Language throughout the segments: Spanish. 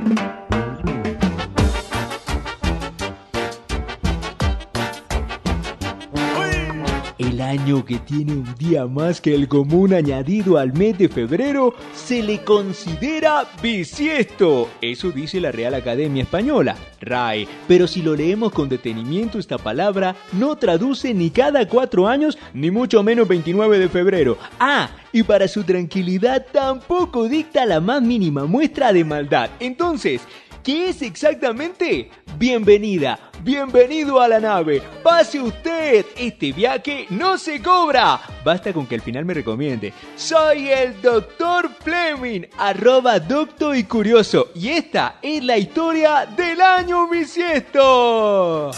El que tiene un día más que el común añadido al mes de febrero se le considera bisiesto. Eso dice la Real Academia Española, RAE. Pero si lo leemos con detenimiento, esta palabra no traduce ni cada cuatro años, ni mucho menos 29 de febrero. Ah, y para su tranquilidad tampoco dicta la más mínima muestra de maldad. Entonces, ¿Qué es exactamente? Bienvenida, bienvenido a la nave. Pase usted, este viaje no se cobra. Basta con que al final me recomiende. Soy el Dr. Fleming, arroba docto y curioso. Y esta es la historia del año bisiesto.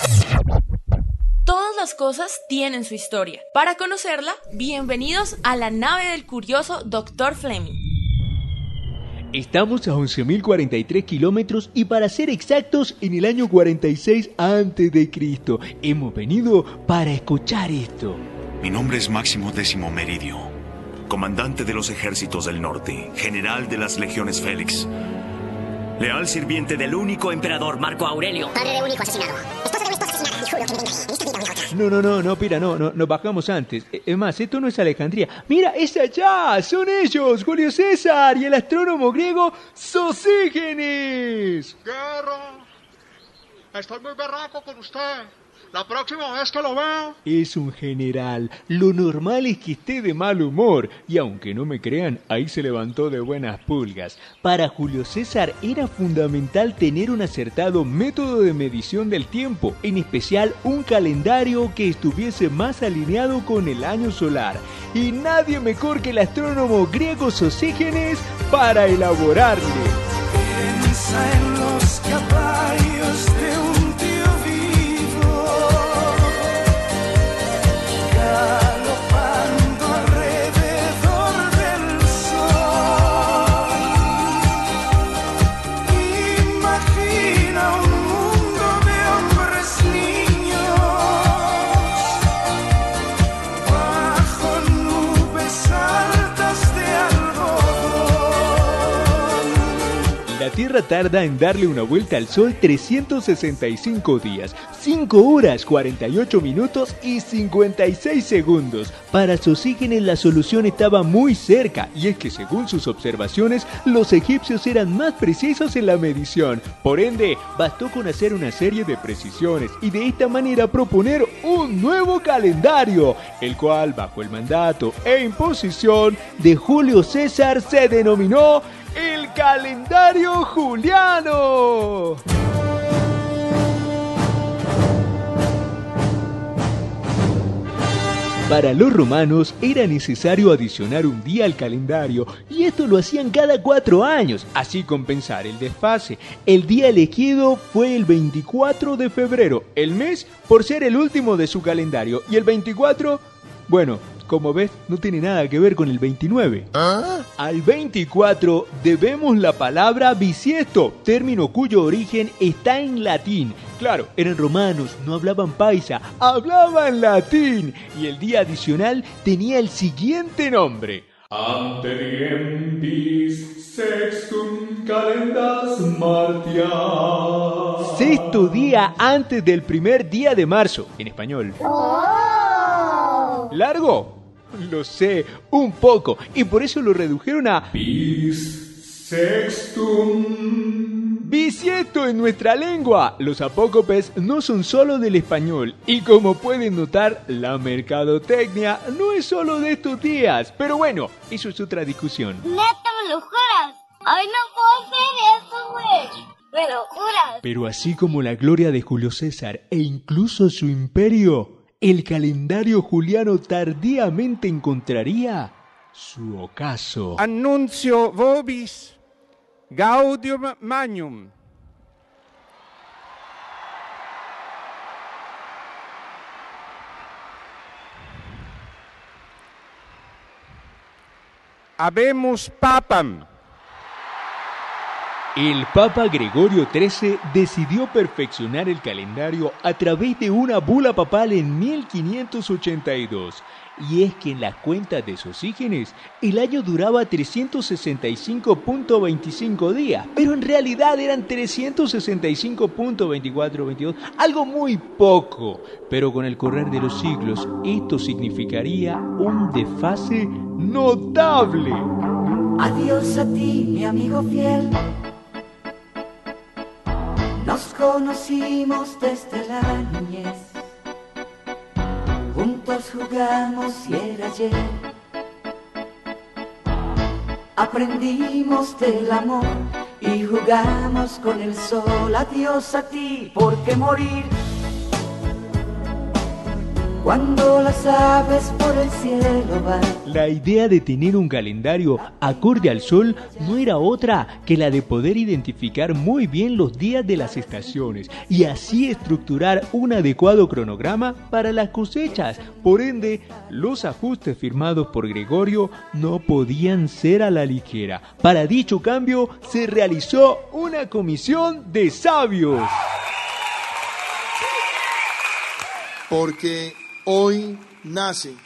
Todas las cosas tienen su historia. Para conocerla, bienvenidos a la nave del curioso Dr. Fleming. Estamos a 11.043 kilómetros y para ser exactos en el año 46 antes de Cristo. Hemos venido para escuchar esto. Mi nombre es Máximo Décimo Meridio, comandante de los ejércitos del norte, general de las legiones Félix, leal sirviente del único emperador Marco Aurelio. Padre de un hijo asesinado. Esposa de No, no, no, no, Pira, no, no, nos bajamos antes. E- Es más, esto no es Alejandría. Mira, es allá, son ellos, Julio César y el astrónomo griego Sosígenes. Guerra, estoy muy berraco con usted. La próxima vez que lo veo, Es un general. Lo normal es que esté de mal humor. Y aunque no me crean, ahí se levantó de buenas pulgas. Para Julio César era fundamental tener un acertado método de medición del tiempo, en especial un calendario que estuviese más alineado con el año solar. Y nadie mejor que el astrónomo griego Sosígenes para elaborarle. La Tierra tarda en darle una vuelta al Sol 365 días, 5 horas 48 minutos y 56 segundos. Para Sosígenes la solución estaba muy cerca y es que según sus observaciones los egipcios eran más precisos en la medición. Por ende, bastó con hacer una serie de precisiones y de esta manera proponer un nuevo calendario, el cual bajo el mandato e imposición de Julio César se denominó el calendario juliano. Para los romanos era necesario adicionar un día al calendario y esto lo hacían cada cuatro años, así compensar el desfase. El día elegido fue el 24 de febrero, el mes por ser el último de su calendario y el 24, bueno, como ves, no tiene nada que ver con el 29. Al 24 debemos la palabra bisiesto, término cuyo origen está en latín. Claro, eran romanos, no hablaban paisa, hablaban latín. Y el día adicional tenía el siguiente nombre. Ante diempis sextum calendas martias. Sexto día antes del primer día de marzo, en español. ¿Largo? Lo sé, un poco, y por eso lo redujeron a Bis sextum. bisiesto en nuestra lengua. Los apócopes no son solo del español, y como pueden notar, la mercadotecnia no es solo de estos días. Pero bueno, eso es otra discusión. Neta, me lo juras. Ay, no puedo hacer eso, güey. Me lo juras. Pero así como la gloria de Julio César e incluso su imperio, el calendario juliano tardíamente encontraría su ocaso. Annuncio vobis Gaudium Magnum. Habemus Papam. El Papa Gregorio XIII decidió perfeccionar el calendario a través de una bula papal en 1582. Y es que en las cuentas de Sosígenes el año duraba 365.25 días, pero en realidad eran 365.2422, algo muy poco. Pero con el correr de los siglos esto significaría un desfase notable. Adiós a ti, mi amigo fiel. Conocimos desde la niñez. Juntos jugamos y era ayer. Aprendimos del amor y jugamos con el sol. Adiós a ti, porque morir. Cuando las aves por el cielo van. La idea de tener un calendario acorde al sol no era otra que la de poder identificar muy bien los días de las estaciones y así estructurar un adecuado cronograma para las cosechas. Por ende, los ajustes firmados por Gregorio no podían ser a la ligera. Para dicho cambio se realizó una comisión de sabios. Porque hoy nace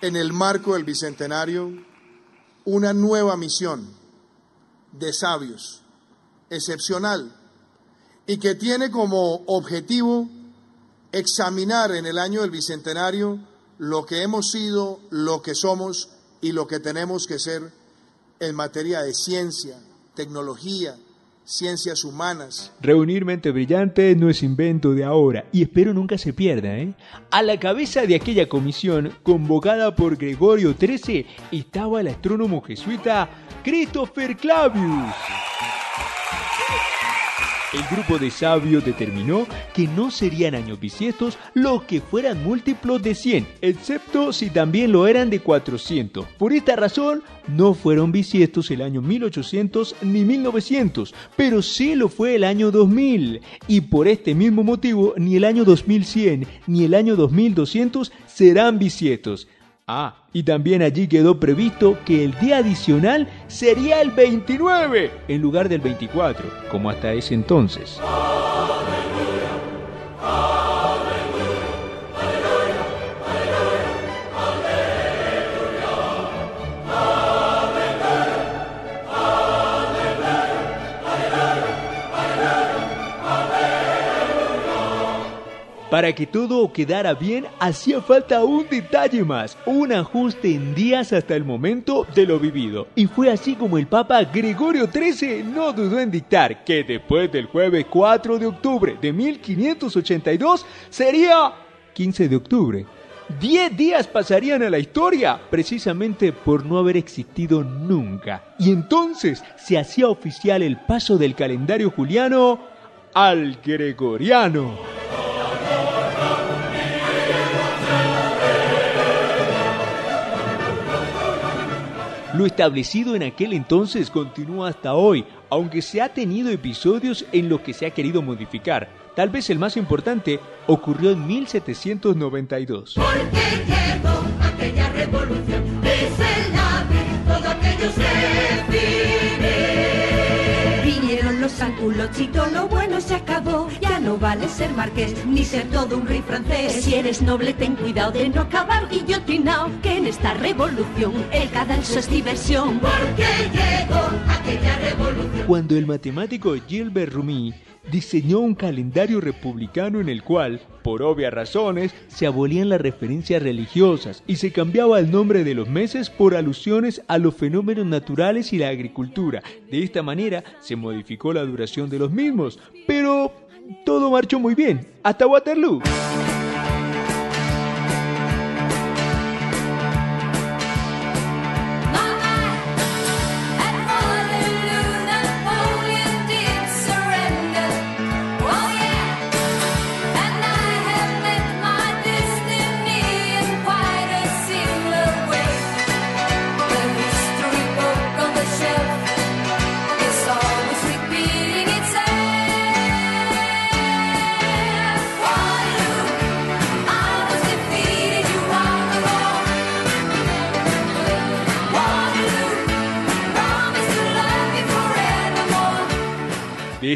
en el marco del Bicentenario una nueva misión de sabios excepcional y que tiene como objetivo examinar en el año del Bicentenario lo que hemos sido, lo que somos y lo que tenemos que ser en materia de ciencia, tecnología, ciencias humanas. Reunir mente brillante no es invento de ahora y espero nunca se pierda. ¿eh? A la cabeza de aquella comisión, convocada por Gregorio XIII, estaba el astrónomo jesuita Christopher Clavius. El grupo de sabios determinó que no serían años bisiestos los que fueran múltiplos de 100, excepto si también lo eran de 400. Por esta razón, no fueron bisiestos el año 1800 ni 1900, pero sí lo fue el año 2000. Y por este mismo motivo, ni el año 2100 ni el año 2200 serán bisiestos. Ah, y también allí quedó previsto que el día adicional sería el 29 en lugar del 24, como hasta ese entonces. Para que todo quedara bien, hacía falta un detalle más, un ajuste en días hasta el momento de lo vivido. Y fue así como el Papa Gregorio XIII no dudó en dictar que después del jueves 4 de octubre de 1582 sería 15 de octubre. Diez días pasarían a la historia, precisamente por no haber existido nunca. Y entonces se hacía oficial el paso del calendario juliano al gregoriano. Lo establecido en aquel entonces continúa hasta hoy, aunque se ha tenido episodios en los que se ha querido modificar. Tal vez el más importante ocurrió en 1792. Porque llegó aquella revolución, dice la todo aquello se define. Vinieron los ángulos y todo vale ser marqués ni ser todo un rey francés. Si eres noble, ten cuidado de no acabar guillotinado. Que en esta revolución el cadalso es diversión. Porque llegó aquella revolución. Cuando el matemático Gilbert Rumi diseñó un calendario republicano en el cual, por obvias razones, se abolían las referencias religiosas y se cambiaba el nombre de los meses por alusiones a los fenómenos naturales y la agricultura. De esta manera se modificó la duración de los mismos, pero todo marchó muy bien, hasta Waterloo.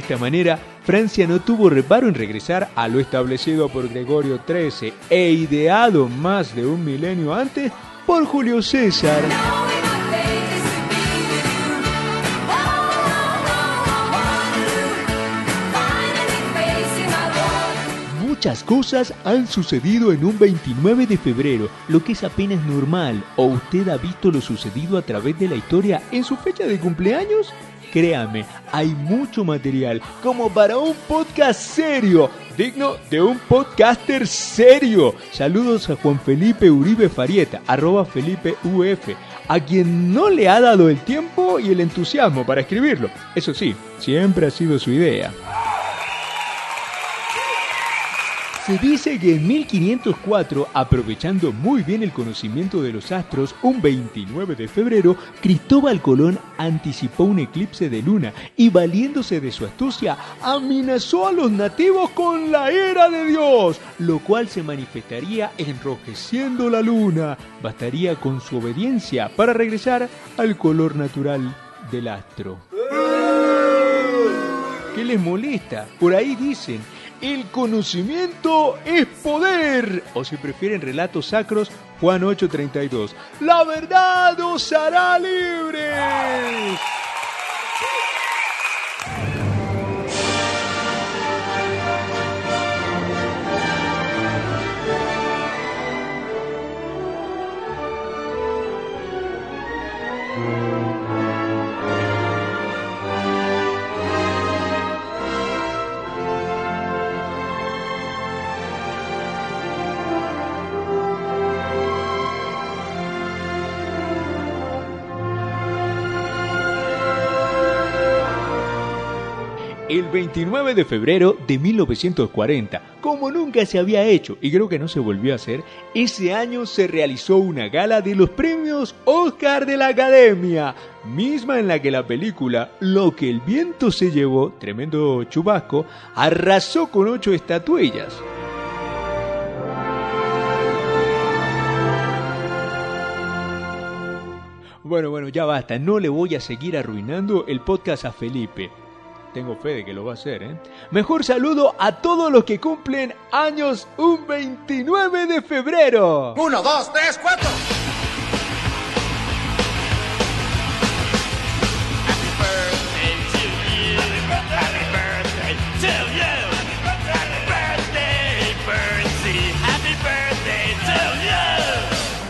Esta manera, Francia no tuvo reparo en regresar a lo establecido por Gregorio XIII e ideado más de un milenio antes por Julio César. Muchas cosas han sucedido en un 29 de febrero, lo que es apenas normal. ¿O usted ha visto lo sucedido a través de la historia en su fecha de cumpleaños? Créame, hay mucho material como para un podcast serio, digno de un podcaster serio. Saludos a Juan Felipe Uribe Farieta, arroba Felipe UF, a quien no le ha dado el tiempo y el entusiasmo para escribirlo. Eso sí, siempre ha sido su idea. Se dice que en 1504, aprovechando muy bien el conocimiento de los astros, un 29 de febrero, Cristóbal Colón anticipó un eclipse de luna y valiéndose de su astucia, amenazó a los nativos con la ira de Dios, lo cual se manifestaría enrojeciendo la luna. Bastaría con su obediencia para regresar al color natural del astro. ¿Qué les molesta? Por ahí dicen, el conocimiento es poder. O si prefieren relatos sacros, Juan 8:32. La verdad os hará libres. El 29 de febrero de 1940, como nunca se había hecho y creo que no se volvió a hacer, ese año se realizó una gala de los premios Oscar de la Academia, misma en la que la película Lo que el viento se llevó, tremendo chubasco, arrasó con ocho estatuillas. Bueno, bueno, ya basta, no le voy a seguir arruinando el podcast a Felipe tengo fe de que lo va a hacer, ¿eh? Mejor saludo a todos los que cumplen años un 29 de febrero. Uno, dos, tres, cuatro.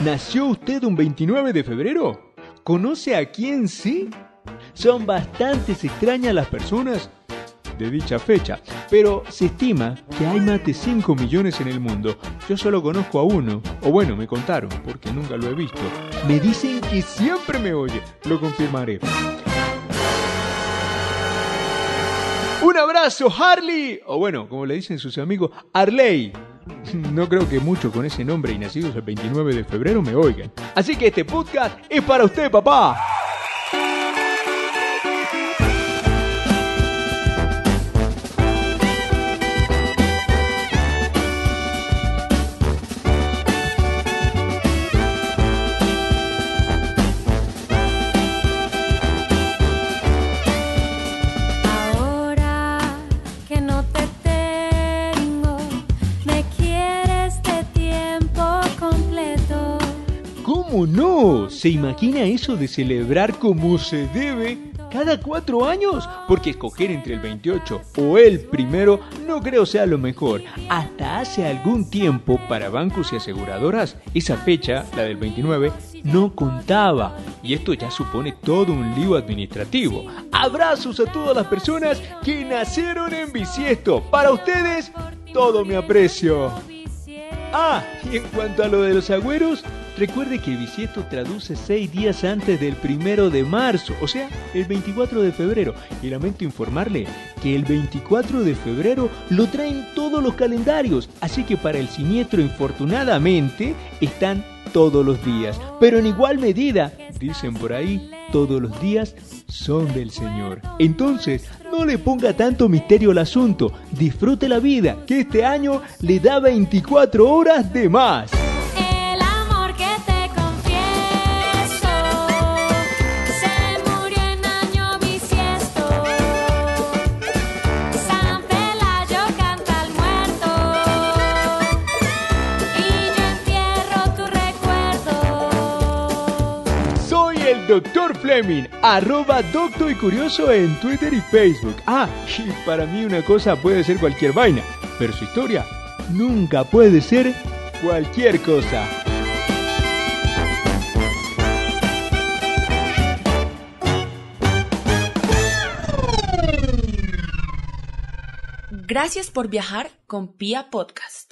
¿Nació usted un 29 de febrero? ¿Conoce a quién sí? Son bastante extrañas las personas de dicha fecha, pero se estima que hay más de 5 millones en el mundo. Yo solo conozco a uno, o bueno, me contaron, porque nunca lo he visto. Me dicen que siempre me oye, lo confirmaré. Un abrazo, Harley, o bueno, como le dicen sus amigos, Arley. No creo que muchos con ese nombre y nacidos el 29 de febrero me oigan. Así que este podcast es para usted, papá. ¿Se imagina eso de celebrar como se debe cada cuatro años? Porque escoger entre el 28 o el primero no creo sea lo mejor. Hasta hace algún tiempo para bancos y aseguradoras esa fecha, la del 29, no contaba. Y esto ya supone todo un lío administrativo. Abrazos a todas las personas que nacieron en bisiesto. Para ustedes, todo mi aprecio. Ah, y en cuanto a lo de los agüeros, recuerde que bisiesto traduce seis días antes del primero de marzo, o sea, el 24 de febrero. Y lamento informarle que el 24 de febrero lo traen todos los calendarios, así que para el siniestro, infortunadamente, están todos los días. Pero en igual medida, dicen por ahí, todos los días son del Señor. Entonces, no le ponga tanto misterio al asunto, disfrute la vida, que este año le da 24 horas de más. Dr. Fleming, arroba docto y curioso en Twitter y Facebook. Ah, para mí una cosa puede ser cualquier vaina, pero su historia nunca puede ser cualquier cosa. Gracias por viajar con Pia Podcast.